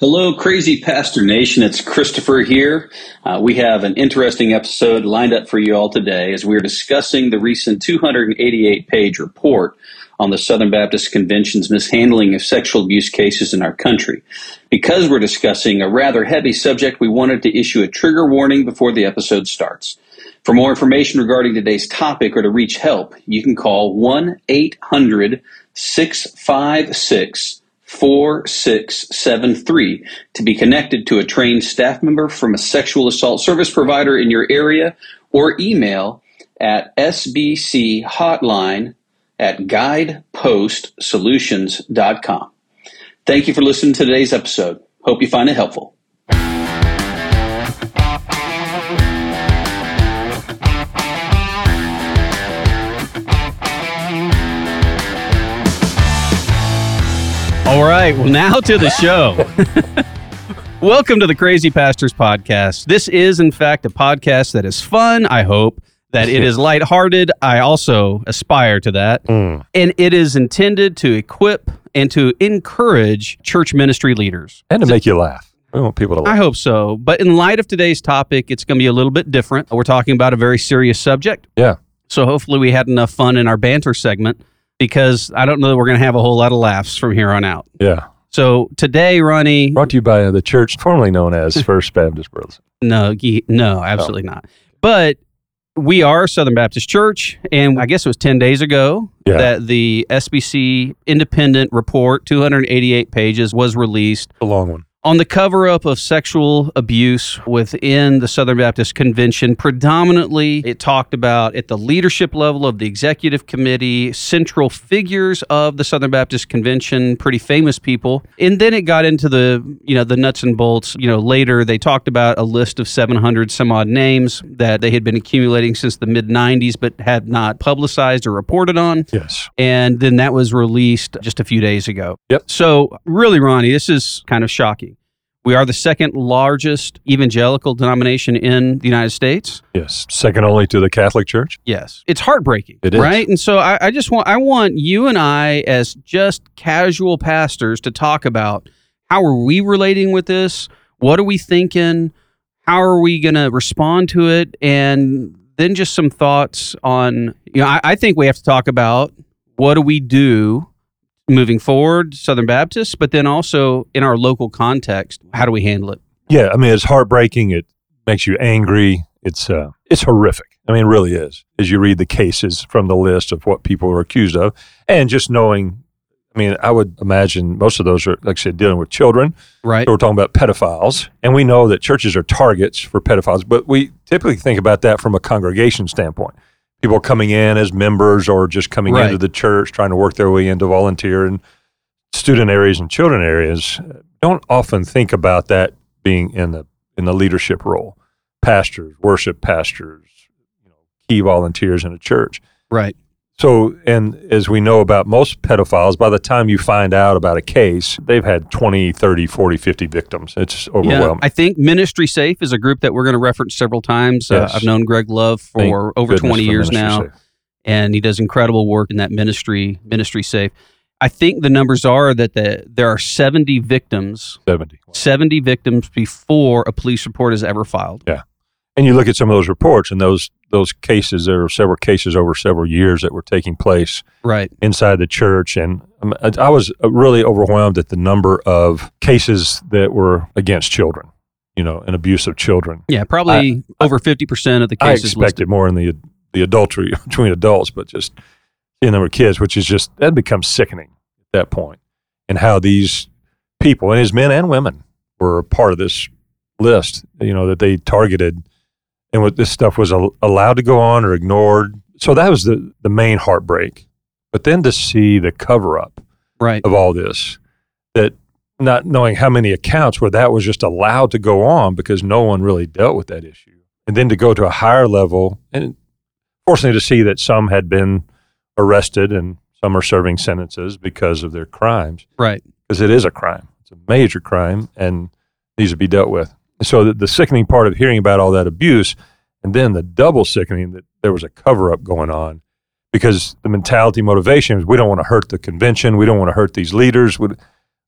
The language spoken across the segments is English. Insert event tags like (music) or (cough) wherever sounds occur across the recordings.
Hello, Crazy Pastor Nation. It's Christopher here. Uh, we have an interesting episode lined up for you all today as we're discussing the recent 288 page report on the Southern Baptist Convention's mishandling of sexual abuse cases in our country. Because we're discussing a rather heavy subject, we wanted to issue a trigger warning before the episode starts. For more information regarding today's topic or to reach help, you can call 1 800 656 4673 to be connected to a trained staff member from a sexual assault service provider in your area or email at sbchotline at guidepostsolutions.com. Thank you for listening to today's episode. Hope you find it helpful. All right, well, now to the show. (laughs) Welcome to the Crazy Pastors Podcast. This is, in fact, a podcast that is fun, I hope, that it is lighthearted. I also aspire to that. Mm. And it is intended to equip and to encourage church ministry leaders. and to make you laugh. We want people to I hope so. But in light of today's topic, it's going to be a little bit different. We're talking about a very serious subject. Yeah. So hopefully we had enough fun in our banter segment because I don't know that we're going to have a whole lot of laughs from here on out. Yeah. So today, Ronnie, Brought to you by uh, the church formerly known as (laughs) First Baptist Burleson. no, no, absolutely oh. not. But we are Southern Baptist Church, and I guess it was 10 days ago Yeah. that the SBC independent report, 288 pages, was released The long one. On the cover up of sexual abuse within the Southern Baptist Convention. Predominantly, it talked about at the leadership level of the executive committee, central figures of the Southern Baptist Convention, pretty famous people. And then it got into the, you know, the nuts and bolts. You know, later they talked about a list of 700 some odd names that they had been accumulating since the mid 90s but had not publicized or reported on Yes. and then that was released just a few days ago. Yep. So, really, Ronnie, this is kind of shocking. We are the second largest evangelical denomination in the United States. Yes. Second only to the Catholic Church. Yes, it's heartbreaking, It is. right? And so, I, I just want I want you and I, as just casual pastors, to talk about how are we relating with this? What are we thinking? How are we going to respond to it? And then just some thoughts on you know I, I think we have to talk about what do we do moving forward, Southern Baptists, but then also in our local context, how do we handle it? Yeah. I mean, it's heartbreaking. It makes you angry. It's uh, it's horrific. I mean, it really is. As you read the cases from the list of what people are accused of, and just knowing. I mean, I would imagine most of those are, like I said, dealing with children. Right. So we're talking about pedophiles, and we know that churches are targets for pedophiles, but we typically think about that from a congregation standpoint. People coming in as members or just coming Right. into the church, trying to work their way into volunteer and student areas and children areas. Don't often think about that being in the in the leadership role. Pastors, worship pastors, you know, key volunteers in a church. Right. So, and as we know about most pedophiles, by the time you find out about a case, they've had 20, 30, 40, 50 victims. It's Yeah, overwhelming. I think Ministry Safe is a group that we're going to reference several times. Uh, I've known Greg Love for Thank over 20 for years Ministry now. Safe. and he does incredible work in that ministry ministry safe i think the numbers are that the, there are 70 victims 70. 70 victims before a police report is ever filed And you look at some of those reports and those those cases, there were several cases over several years that were taking place right inside the church. And um, I I was really overwhelmed at the number of cases that were against children, you know, and abuse of children. yeah probably over 50% of the cases I expected more in the the adultery (laughs) between adults, but just the number of kids, which is just that becomes sickening at that point. and how these people, and his men and women, were a part of this list. You know that they targeted, and what this stuff was al- allowed to go on or ignored. So that was the the main heartbreak. But then to see the cover up right of all this, that not knowing how many accounts where that was just allowed to go on because no one really dealt with that issue. And then to go to a higher level, and fortunately to see that some had been arrested and some are serving sentences because of their crimes, right because it is a crime. It's a major crime and needs to be dealt with. So the, the sickening part of hearing about all that abuse, and then the double sickening that there was a cover up going on because the mentality motivation is we don't want to hurt the convention we don't want to hurt these leaders We-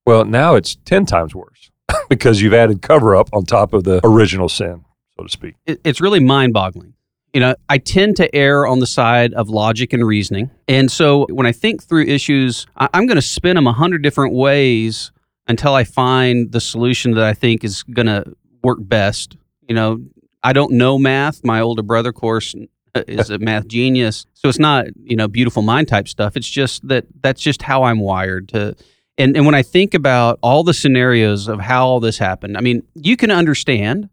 well now it's 10 times worse (laughs) because you've added cover up on top of the original sin, so to speak. It, it's really mind boggling. You know, I tend to err on the side of logic and reasoning. And so when I think through issues, I'm going to spin them a hundred different ways until I find the solution that I think is going to work best. You know, I don't know math. My older brother, of course, uh, is a math genius. So it's not, you know, beautiful mind type stuff. It's just that that's just how I'm wired to and and when I think about all the scenarios of how all this happened, I mean, you can understand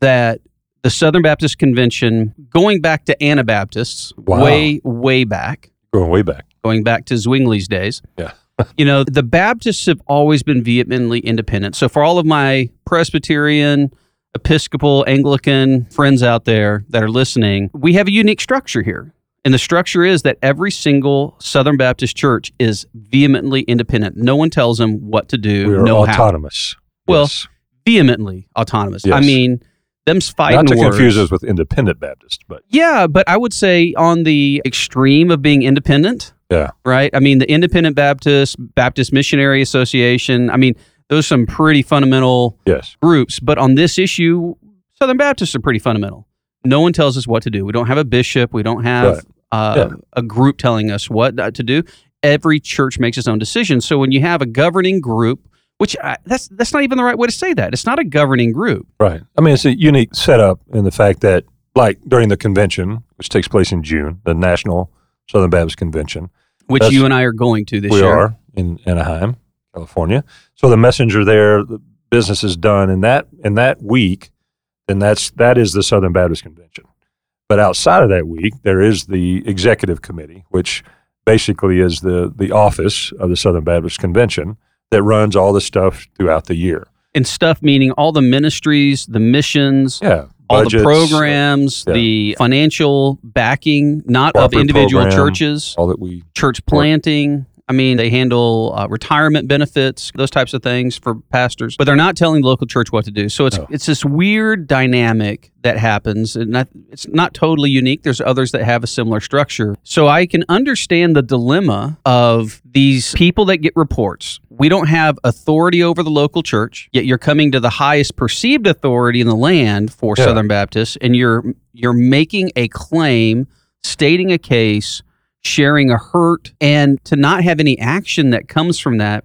that the Southern Baptist Convention, going back to Anabaptists, Wow. way way back, Going way back. going back to Zwingli's days. Yeah. You know, the Baptists have always been vehemently independent. So for all of my Presbyterian, Episcopal, Anglican friends out there that are listening, we have a unique structure here. And the structure is that every single Southern Baptist church is vehemently independent. No one tells them what to do, We are no how. autonomous. Well, Yes. Vehemently autonomous. I mean, them's fighting not to words. confuse us with independent Baptist, but Yeah, but I would say on the extreme of being independent, yeah, right? I mean, the Independent Baptist, Baptist Missionary Association, I mean, those are some pretty fundamental yes, groups. But on this issue, Southern Baptists are pretty fundamental. No one tells us what to do. We don't have a bishop. We don't have Right. uh, Yeah. a group telling us what to do. Every church makes its own decision. So when you have a governing group, which I, that's that's not even the right way to say that. It's not a governing group. right. I mean, it's a unique setup in the fact that, like during the convention, which takes place in June, the National Southern Baptist Convention, Which That's- you and I are going to this we year. are in Anaheim, California. So the messenger there, the business is done in that in that week, and that's that is the Southern Baptist Convention. But outside of that week, there is the executive committee, which basically is the the office of the Southern Baptist Convention that runs all the stuff throughout the year. and stuff meaning all the ministries, the missions, Yeah, all budgets, the programs, yeah. the financial backing, not of individual program. churches, all that we church planting. I mean, they handle uh, retirement benefits, those types of things for pastors, but they're not telling the local church what to do. So it's it's this weird dynamic that happens, and it's not totally unique. There's others that have a similar structure. So I can understand the dilemma of these people that get reports. We don't have authority over the local church, yet you're coming to the highest perceived authority in the land for Yeah. Southern Baptists, and you're you're making a claim, stating a case sharing a hurt and to not have any action that comes from that.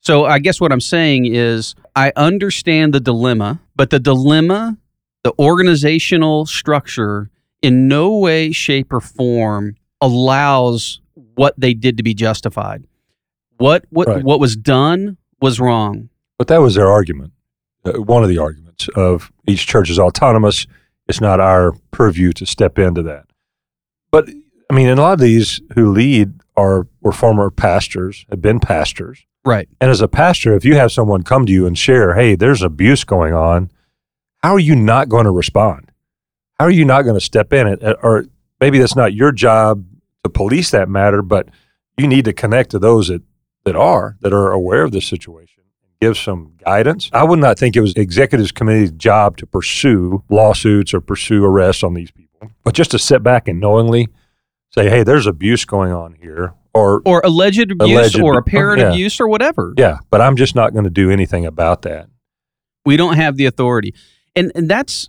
So I guess what I'm saying is I understand the dilemma, but the dilemma, the organizational structure in no way shape or form allows what they did to be justified. What what Right. what was done was wrong. But that was their argument. Uh, one of the arguments of each church is autonomous. It's not our purview to step into that. But I mean, and a lot of these who lead are were former pastors, have been pastors. Right. And as a pastor, if you have someone come to you and share, "Hey, there's abuse going on," how are you not going to respond? How are you not going to step in it? Uh, Or maybe that's not your job to police that matter, but you need to connect to those that, that are that are aware of the situation and give some guidance. I would not think it was executives committee's job to pursue lawsuits or pursue arrests on these people, but just to sit back and knowingly say, "Hey, there's abuse going on here," or Or alleged abuse Alleged- or apparent yeah. abuse or whatever. yeah, but I'm just not going to do anything about that. We don't have the authority. And and that's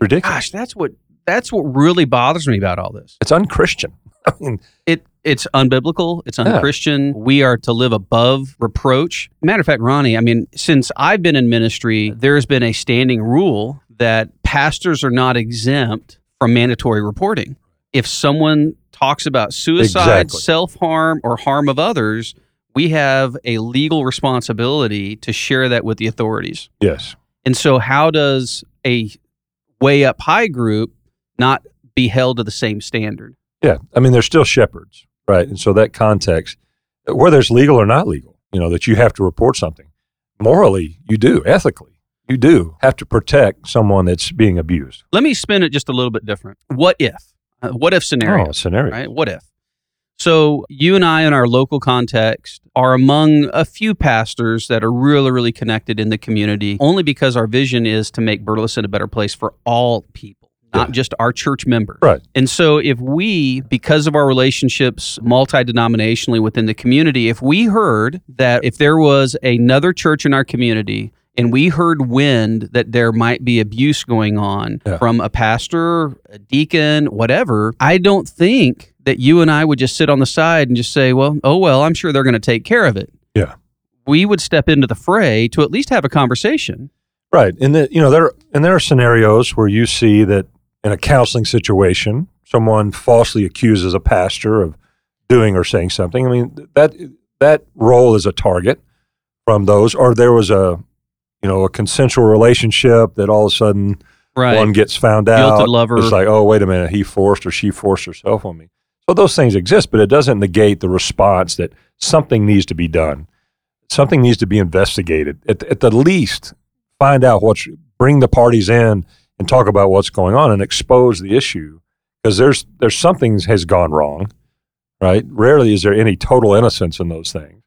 Ridiculous. gosh, that's what that's what really bothers me about all this. It's unchristian. (laughs) I mean, It it's unbiblical. It's Yeah. unchristian. We are to live above reproach. Matter of fact, Ronnie, I mean, since I've been in ministry, there's been a standing rule that pastors are not exempt from mandatory reporting. If someone talks about suicide, Exactly. self harm, or harm of others, we have a legal responsibility to share that with the authorities. yes, And so, how does a way up high group not be held to the same standard? yeah. I mean, they're still shepherds, right? And so that context, whether it's legal or not legal, you know, that you have to report something morally, you do ethically, you do have to protect someone that's being abused. Let me spin it just a little bit different. What if? Uh, what if scenario? Oh, scenario. right? What if? So you and I, in our local context, are among a few pastors that are really, really connected in the community, only because our vision is to make Burleson a better place for all people, not Yeah. just our church members. Right. And so, if we, because of our relationships multi denominationally within the community, if we heard that if there was another church in our community and we heard wind that there might be abuse going on Yeah. from a pastor, a deacon, whatever, I don't think that you and I would just sit on the side and just say, well, oh, well, I'm sure they're going to take care of it. Yeah. We would step into the fray to at least have a conversation. Right. And the, you know, there and there are scenarios where you see that in a counseling situation, someone falsely accuses a pastor of doing or saying something. I mean, that that role is a target from those or there was a you know, a consensual relationship that all of a sudden Right. one gets found Guilted out. lover. It's like, oh, wait a minute, he forced or she forced herself on me. So those things exist, but it doesn't negate the response that something needs to be done. Something needs to be investigated. At, at the least, find out what's, bring the parties in and talk about what's going on and expose the issue because there's, there's something has gone wrong, right? Rarely is there any total innocence in those things.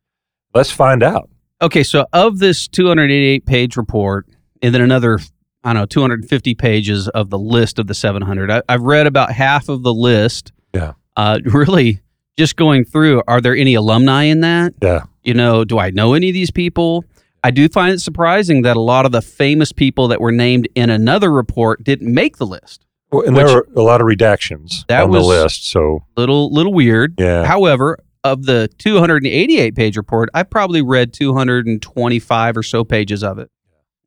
Let's find out. Okay, so of this 288 page report, and then another, I don't know, 250 pages of the list of the 700, I, I've read about half of the list. Yeah. Uh, (laughs) really, just going through, are there any alumni in that? Yeah. You know, do I know any of these people? I do find it surprising that a lot of the famous people that were named in another report didn't make the list. Well, and there were a lot of redactions That on was- the list. So, Little, little weird. yeah. However, of the 288 page report, I probably read 225 or so pages of it.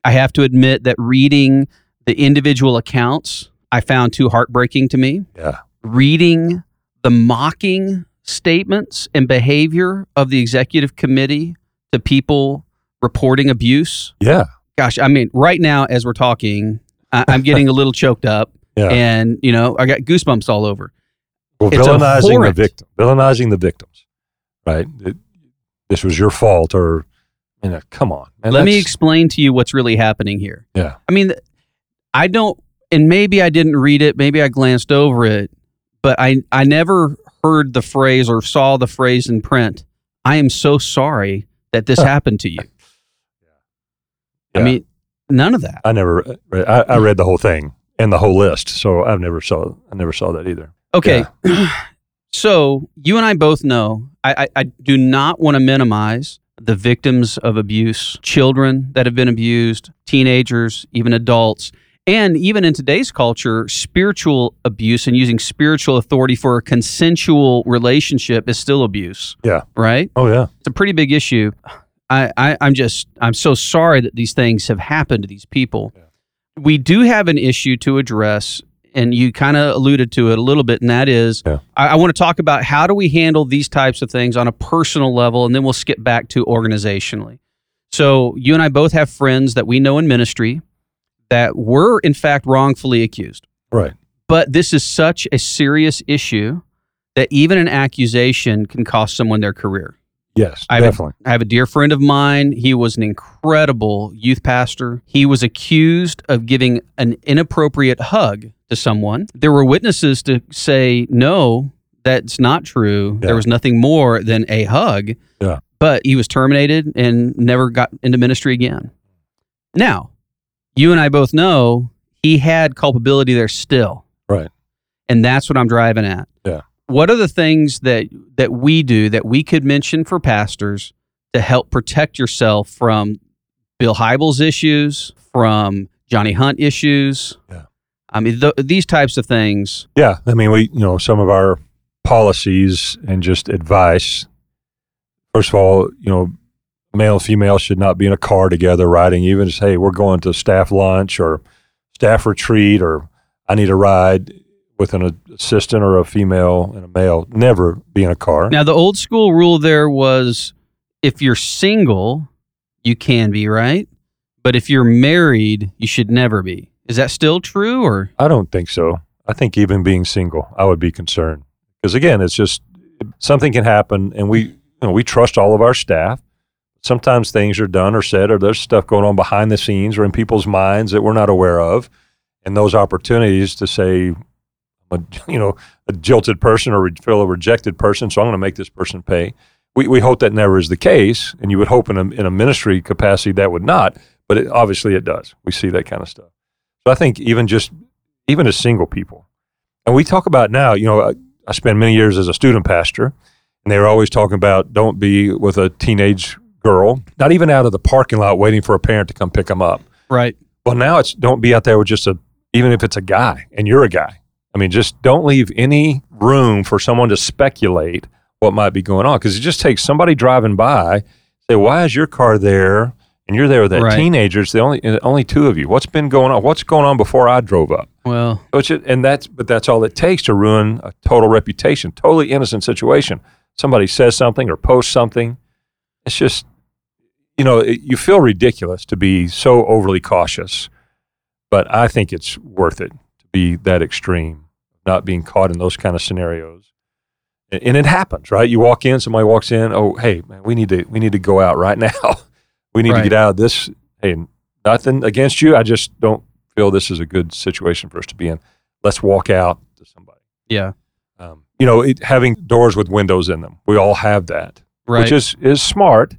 I have to admit that reading the individual accounts, I found too heartbreaking to me. Yeah. Reading the mocking statements and behavior of the executive committee to people reporting abuse. Yeah. Gosh, I mean, right now as we're talking, I- I'm getting a little (laughs) choked up, Yeah. and you know, I got goosebumps all over. Well, It's villainizing the victim, villainizing the victims, right? It- this was your fault, or you know, come on. man, Let me explain to you what's really happening here. Yeah, I mean, I don't, and maybe I didn't read it, maybe I glanced over it, but I, I never heard the phrase or saw the phrase in print. I am so sorry that this happened to you. (laughs) I mean, none of that. I never. Uh, read, I, I read the whole thing and the whole list, so I've never saw. I never saw that either. Okay. (clears throat) so you and I both know I, I, I do not want to minimize the victims of abuse, children that have been abused, teenagers, even adults. And even in today's culture, spiritual abuse and using spiritual authority for a consensual relationship is still abuse. Yeah. Right? Oh yeah, It's a pretty big issue. I, I, I'm just, I'm so sorry that these things have happened to these people. We do have an issue to address, and you kind of alluded to it a little bit, and that is Yeah. I, I want to talk about how do we handle these types of things on a personal level, and then we'll skip back to organizationally. So, you and I both have friends that we know in ministry that were, in fact, wrongfully accused. right. But this is such a serious issue that even an accusation can cost someone their career. Yes, I definitely. I have a dear friend of mine. He was an incredible youth pastor. He was accused of giving an inappropriate hug to someone. There were witnesses to say, no, that's not true. Yeah. There was nothing more than a hug. Yeah. But he was terminated and never got into ministry again. Now, you and I both know he had culpability there still. Right. And that's what I'm driving at. Yeah. What are the things that that we do that we could mention for pastors to help protect yourself from Bill Hybels issues, from Johnny Hunt issues? Yeah. I mean, th- these types of things. Yeah, I mean, we you know some of our policies and just advice. First of all, you know, male and female should not be in a car together riding. Even just hey, we're going to staff lunch or staff retreat, or I need a ride with an assistant or a female and a male. Never be in a car. Now, the old school rule there was if you're single, you can be, right? But if you're married, you should never be. Is that still true or? I don't think so. I think even being single, I would be concerned because again, it's just something can happen, and we you know we trust all of our staff. Sometimes things are done or said, or there's stuff going on behind the scenes or in people's minds that we're not aware of, and those opportunities to say, a, (laughs) you know, a jilted person or feel a rejected person, so I'm going to make this person pay. We we hope that never is the case, and you would hope in a in a ministry capacity that would not, but it, obviously it does. We see that kind of stuff. So I think even just even as single people. And we talk about now, you know, I, I spent many years as a student pastor, and they were always talking about don't be with a teenage girl, not even out of the parking lot waiting for a parent to come pick them up. Right. Well, now it's don't be out there with just a, even if it's a guy and you're a guy. I mean, just don't leave any room for someone to speculate what might be going on because it just takes somebody driving by, say, why is your car there? And you're there with that Right. teenager. It's the only uh, only two of you. What's been going on? What's going on before I drove up? Well, Which and that's but that's all it takes to ruin a total reputation. Totally innocent situation. Somebody says something or posts something. It's just you know it, you feel ridiculous to be so overly cautious, but I think it's worth it to be that extreme, not being caught in those kind of scenarios. And, and it happens, right? You walk in, somebody walks in. Oh, hey, man, we need to we need to go out right (laughs) now. We need Right. to get out of this. Hey, nothing against you. I just don't feel this is a good situation for us to be in. Let's walk out to somebody. yeah. Um, you know, it, having doors with windows in them. We all have that, Right. which is is smart.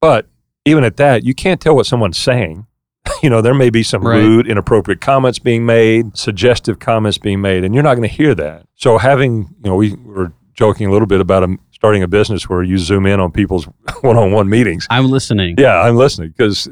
But even at that, you can't tell what someone's saying. (laughs) you know, there may be some Right. rude, inappropriate comments being made, suggestive comments being made, and you're not going to hear that. So having, you know, we were joking a little bit about a, starting a business where you zoom in on people's (laughs) one-on-one meetings. I'm listening. Yeah, I'm listening because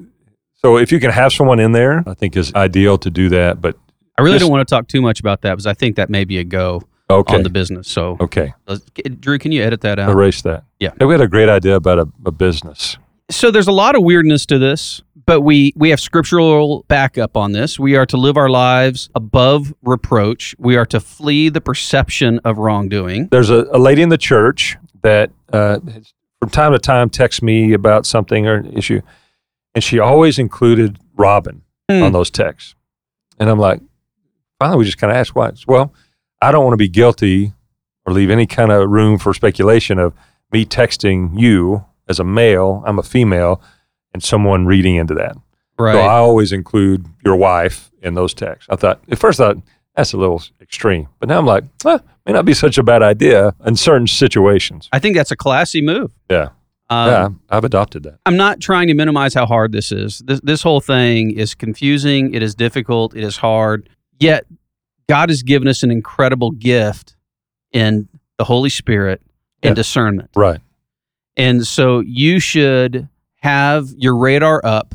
so if you can have someone in there, I think is ideal to do that. But I really Just- don't want to talk too much about that because I think that may be a go okay, on the business. So, okay, uh, Drew, can you edit that out? erase that. Yeah. we had a great idea about a, a business. so there's a lot of weirdness to this, but we we have scriptural backup on this. We are to live our lives above reproach. We are to flee the perception of wrongdoing. There's a, a lady in the church that uh, has- from time to time texts me about something or an issue, and she always included Robin Hmm. on those texts. And I'm like, finally, we just kind of asked why. Well, I don't want to be guilty or leave any kind of room for speculation of me texting you as a male, I'm a female, and someone reading into that. Right. So I always include your wife in those texts. I thought at first I thought that's a little extreme, but now I'm like, eh, may not be such a bad idea in certain situations. I think that's a classy move. Yeah, Um, yeah, I've adopted that. I'm not trying to minimize how hard this is. This, this whole thing is confusing. It is difficult. It is hard. Yet, God has given us an incredible gift in the Holy Spirit and Yeah. discernment. Right. And so you should have your radar up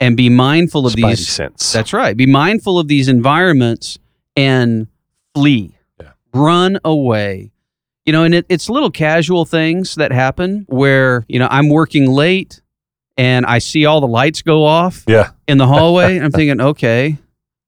and be mindful of Spidey these. sense. That's right. Be mindful of these environments and flee, Yeah. run away. You know, and it, it's little casual things that happen where, you know, I'm working late and I see all the lights go off yeah, in the hallway. and (laughs) I'm thinking, okay,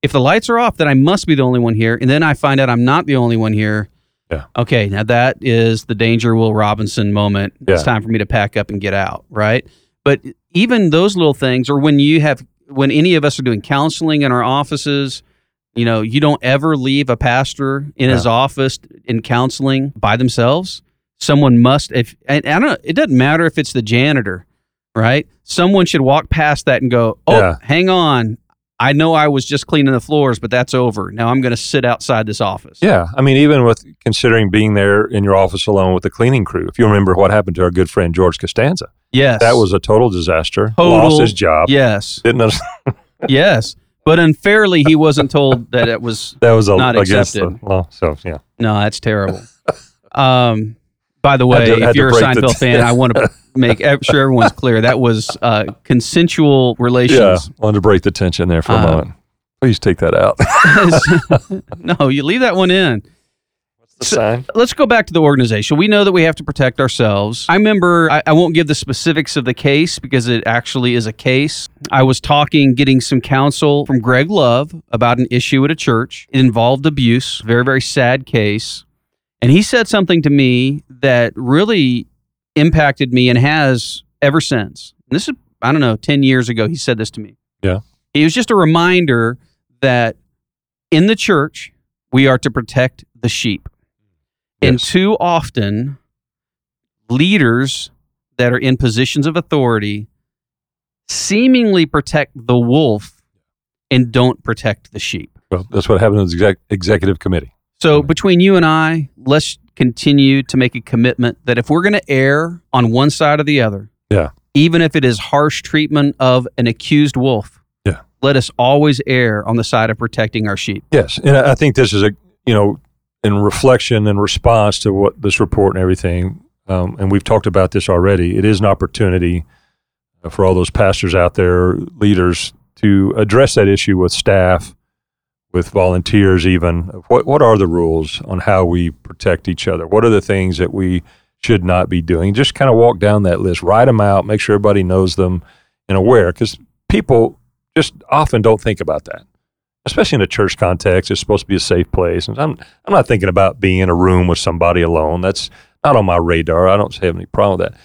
if the lights are off, then I must be the only one here. And then I find out I'm not the only one here. Yeah. Okay, now that is the danger Will Robinson moment. It's time for me to pack up and get out, right? But even those little things, or when you have, when any of us are doing counseling in our offices, you know, you don't ever leave a pastor in his office in counseling by themselves. Someone must, if, and I don't, it doesn't matter if it's the janitor, right? Someone should walk past that and go, oh, Yeah. hang on. I know I was just cleaning the floors, but that's over. Now I'm going to sit outside this office. yeah. I mean, even with considering being there in your office alone with the cleaning crew, if you remember what happened to our good friend George Costanza, Yes. that was a total disaster. Total- Lost his job. Yes. Didn't. (laughs) Yes. But unfairly, he wasn't told that it was (laughs) that was a, Not against the accepted. law. So yeah, No, that's terrible. Um, by the way, to- if you're a break the- Seinfeld (laughs) fan, I want to make sure everyone's clear. That was uh, consensual yeah. relations. Wanted to break the tension there for a Uh, moment. Please take that out. (laughs) (laughs) no, you leave that one in. What's the sign? Let's go back to the organization. We know that we have to protect ourselves. I remember, I, I won't give the specifics of the case because it actually is a case. I was talking, getting some counsel from Greg Love about an issue at a church. It involved abuse, very, very sad case. And he said something to me that really impacted me and has ever since. And this is, I don't know, 10 years ago, he said this to me. Yeah. It was just a reminder that in the church, we are to protect the sheep. And too often, leaders that are in positions of authority seemingly protect the wolf and don't protect the sheep. Well, that's what happened in the exec- executive committee. So, between you and I, let's continue to make a commitment that if we're going to err on one side or the other, Yeah. even if it is harsh treatment of an accused wolf, Yeah. let us always err on the side of protecting our sheep. Yes, and I think this is a you know in reflection and response to what this report and everything. um, and we've talked about this already, it is an opportunity uh, for all those pastors out there, leaders, to address that issue with staff, with volunteers, even. What, what are the rules on how we protect each other? What are the things that we should not be doing? Just kind of walk down that list, write them out, make sure everybody knows them and aware, because people just often don't think about that especially in a church context, it's supposed to be a safe place. And I'm I'm not thinking about being in a room with somebody alone. That's not on my radar. I don't have any problem with that.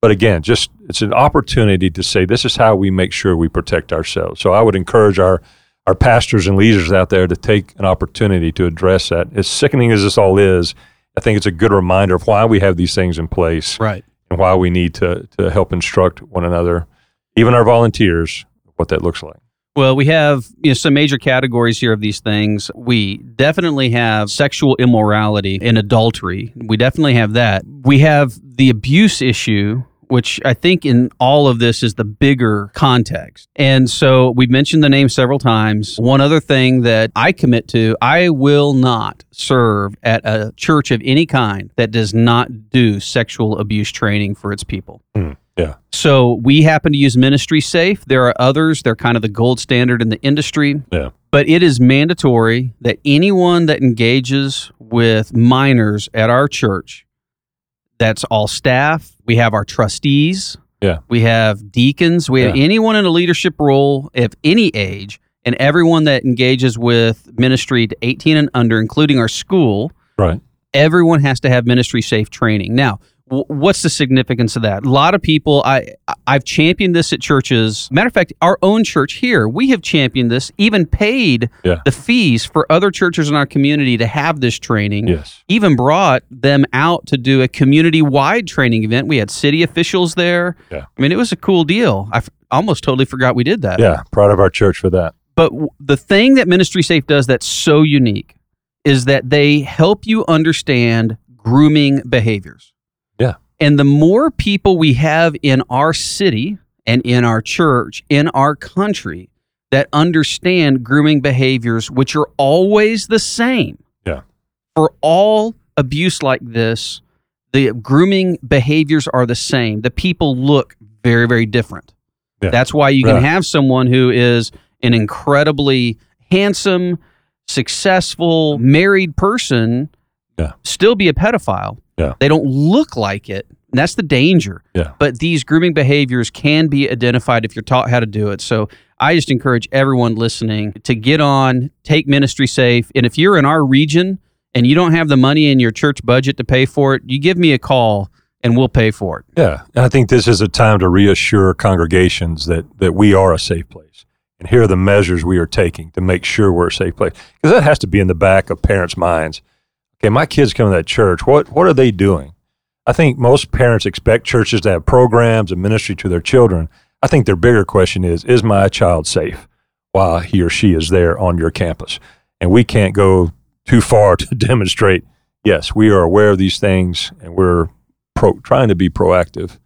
But again, just it's an opportunity to say this is how we make sure we protect ourselves. So I would encourage our our pastors and leaders out there to take an opportunity to address that. As sickening as this all is, I think it's a good reminder of why we have these things in place, right, and why we need to to help instruct one another, even our volunteers, what that looks like. Well, we have you know, some major categories here of these things. We definitely have sexual immorality and adultery. We definitely have that. We have the abuse issue, which I think in all of this is the bigger context. And so we've mentioned the name several times. One other thing that I commit to I will not serve at a church of any kind that does not do sexual abuse training for its people. Mm. Yeah. So we happen to use Ministry Safe. There are others. They're kind of the gold standard in the industry. Yeah. But it is mandatory that anyone that engages with minors at our church, that's all staff. We have our trustees. Yeah. We have deacons. We have Yeah. anyone in a leadership role of any age, and everyone that engages with ministry to 18 and under, including our school Right. everyone has to have ministry safe training. Now, what's the significance of that? A lot of people, I I've championed this at churches. Matter of fact, our own church here, we have championed this, even paid Yeah. the fees for other churches in our community to have this training. Yes. Even brought them out to do a community wide training event. We had city officials there. Yeah. I mean, it was a cool deal. I f- almost totally forgot we did that. Yeah. Proud of our church for that. But w- the thing that Ministry Safe does that's so unique is that they help you understand grooming behaviors. And the more people we have in our city and in our church, in our country that understand grooming behaviors, which are always the same. Yeah. For all abuse like this, the grooming behaviors are the same. The people look very, very different. Yeah. That's why you can Right. have someone who is an incredibly handsome, successful, married person Yeah. still be a pedophile. Yeah. They don't look like it. And that's the danger. Yeah. But these grooming behaviors can be identified if you're taught how to do it. So I just encourage everyone listening to get on, take ministry safe. And if you're in our region and you don't have the money in your church budget to pay for it, you give me a call and we'll pay for it. Yeah, and I think this is a time to reassure congregations that that we are a safe place, and here are the measures we are taking to make sure we're a safe place. Because that has to be in the back of parents' minds. Okay, my kids come to that church. What what are they doing? I think most parents expect churches to have programs and ministry to their children. I think their bigger question is: Is my child safe while he or she is there on your campus? And we can't go too far (laughs) to demonstrate. Yes, we are aware of these things, and we're pro, trying to be proactive,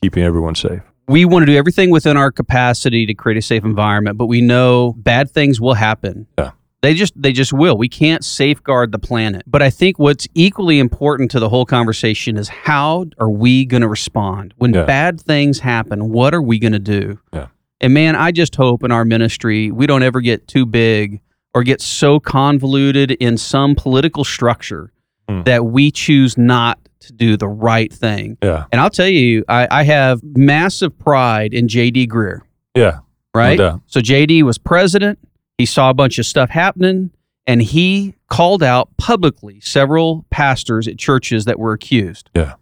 keeping everyone safe. we want to do everything within our capacity to create a safe environment, but we know bad things will happen. Yeah. They just they just will. We can't safeguard the planet. But I think what's equally important to the whole conversation is how are we going to respond when Yeah. bad things happen? What are we going to do? Yeah. And man, I just hope in our ministry we don't ever get too big or get so convoluted in some political structure Hmm. that we choose not to do the right thing. Yeah, And I'll tell you, I, I have massive pride in JD Greear, yeah, right? doubt. so JD was president. He saw a bunch of stuff happening and he called out publicly several pastors at churches that were accused. Yeah.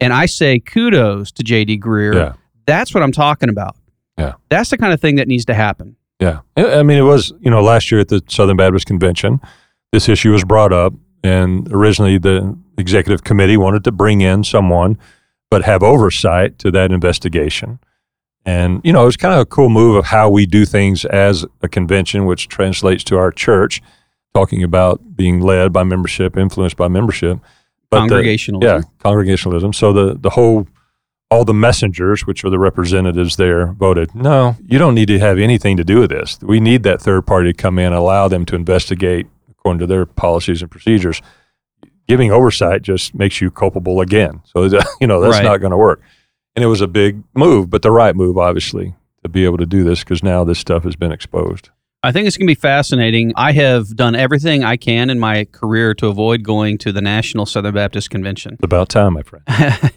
And I say kudos to JD Greear. yeah, That's what I'm talking about. Yeah. That's the kind of thing that needs to happen. yeah. I I mean, it was you know last year at the Southern Baptist Convention, this issue was brought up, and originally the executive committee wanted to bring in someone, but have oversight to that investigation. And you know, it was kind of a cool move of how we do things as a convention, which translates to our church, talking about being led by membership, influenced by membership. But the- Congregationalism. Yeah, congregationalism. So the the whole all the messengers, which are the representatives there, voted no. You don't need to have anything to do with this. We need that third party to come in, allow them to investigate according to their policies and procedures. Giving oversight just makes you culpable again. So (laughs) you know that's Right. not going to work. And it was a big move, but the right move, obviously, to be able to do this because now this stuff has been exposed. I think it's going to be fascinating. I have done everything I can in my career to avoid going to the National Southern Baptist Convention. It's about time, my friend.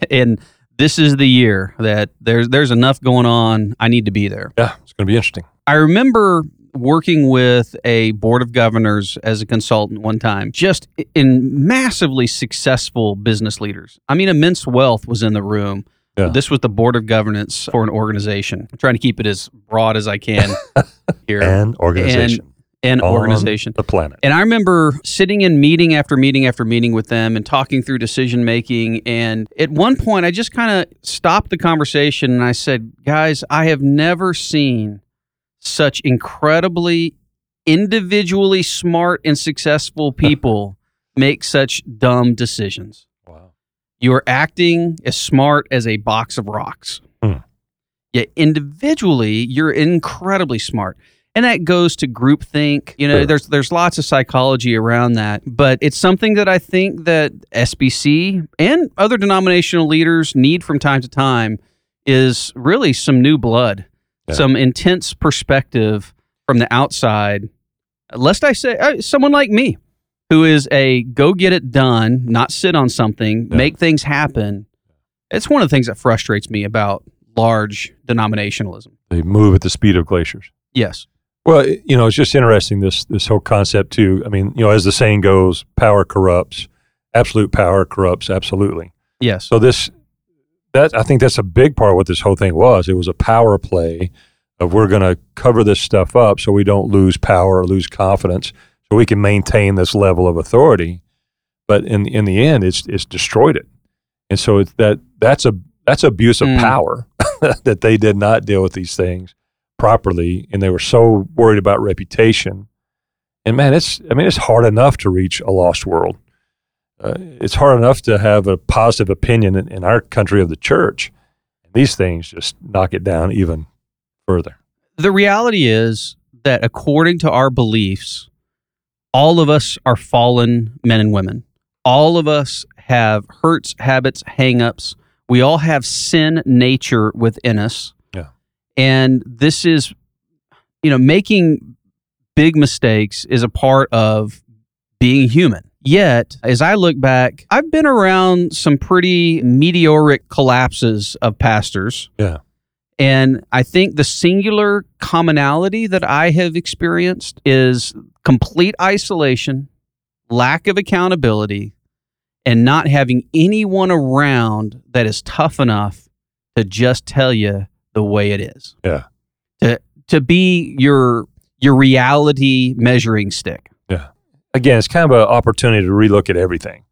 (laughs) and this is the year that there's there's enough going on. I need to be there. Yeah, it's going to be interesting. I remember working with a board of governors as a consultant one time, just in massively successful business leaders. I mean, immense wealth was in the room. Yeah. This was the board of governance for an organization. I'm trying to keep it as broad as I can (laughs) here. And organization and on organization. the planet. And I remember sitting in meeting after meeting after meeting with them and talking through decision making. And at one point, I just kind of stopped the conversation and I said, Guys, I have never seen such incredibly individually smart and successful people (laughs) make such dumb decisions. You are acting as smart as a box of rocks. Hmm. Yet individually, you're incredibly smart. And that goes to groupthink. You know, Sure. there's there's lots of psychology around that, but it's something that I think that SBC and other denominational leaders need from time to time is really some new blood, Yeah. some intense perspective from the outside. Lest I say uh, someone like me, who is a go get it done, not sit on something, Yeah. make things happen. It's one of the things that frustrates me about large denominationalism. They move at the speed of glaciers. Yes. Well, you know, it's just interesting this this whole concept too. I mean, you know, as the saying goes, power corrupts. Absolute power corrupts absolutely. Yes. So this that I think that's a big part of what this whole thing was. It was a power play of we're going to cover this stuff up so we don't lose power or lose confidence, we can maintain this level of authority. But in in the end, it's it's destroyed it, and so it's that that's a that's abuse of Mm. power (laughs) that they did not deal with these things properly, and they were so worried about reputation. And man, it's I mean it's hard enough to reach a lost world. Uh, it's hard enough to have a positive opinion in, in our country of the church. These things just knock it down even further. the reality is that according to our beliefs, all of us are fallen men and women. All of us have hurts, habits, hangups. We all have sin nature within us. Yeah. And this is, you know, making big mistakes is a part of being human. Yet, as I look back, I've been around some pretty meteoric collapses of pastors. Yeah. And I think the singular commonality that I have experienced is complete isolation, lack of accountability, and not having anyone around that is tough enough to just tell you the way it is. Yeah. To to be your your reality measuring stick. Yeah. Again, it's kind of an opportunity to relook at everything.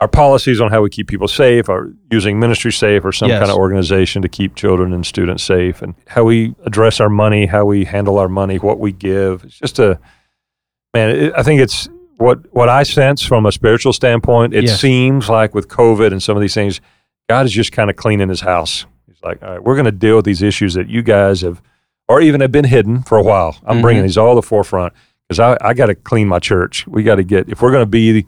Our policies on how we keep people safe, our using ministry safe or some Yes. kind of organization to keep children and students safe, and how we address our money, how we handle our money, what we give. It's just a man. It, I think it's what what I sense from a spiritual standpoint. It Yes. seems like with COVID and some of these things, God is just kind of cleaning His house. He's like, all right, we're going to deal with these issues that you guys have, or even have been hidden for a while. I'm Mhm. bringing these all to the forefront because I, I got to clean my church. We got to get if we're going to be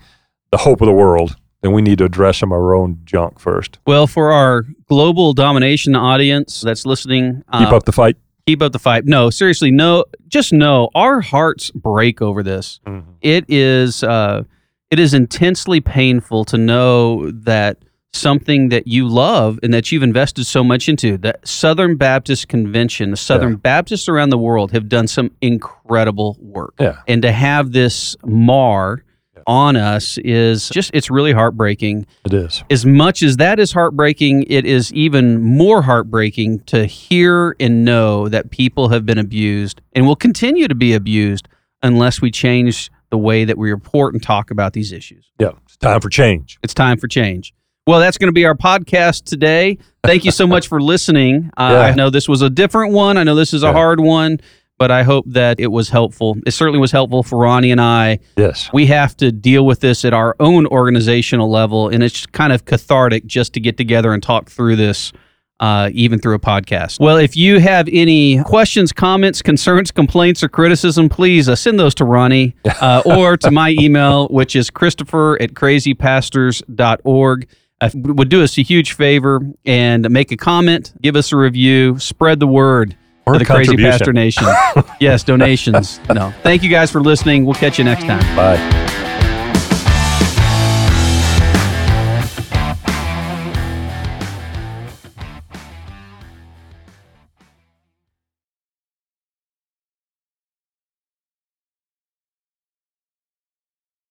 the hope of the world, then we need to address some of our own junk first. Well, for our global domination audience that's listening, Keep uh, up the fight. Keep up the fight. No, seriously, no. Just know our hearts break over this. it is uh, it is intensely painful to know that something that you love and that you've invested so much into that southern baptist convention the southern Yeah. baptists around the world have done some incredible work Yeah. and to have this mar. On us is just it's really heartbreaking It is. as much as that is heartbreaking, it is even more heartbreaking to hear and know that people have been abused and will continue to be abused unless we change the way that we report and talk about these issues. Yeah. It's time for change. It's time for change. Well, that's going to be our podcast today. Thank you so much for listening. Uh, Yeah. I know this was a different one. I know this is a Yeah. hard one, but I hope that it was helpful. It certainly was helpful for Ronnie and I Yes. we have to deal with this at our own organizational level and it's kind of cathartic just to get together and talk through this uh, even through a podcast. Well, if you have any questions, comments, concerns, complaints, or criticism, please uh, send those to Ronnie (laughs) uh, or to my email, which is Christopher at crazypastors.org. Uh, would do us a huge favor and make a comment, give us a review, spread the word Or for the Crazy. Pastor Nation. (laughs) yes, donations. No. Thank you guys for listening. We'll catch you next time. Bye.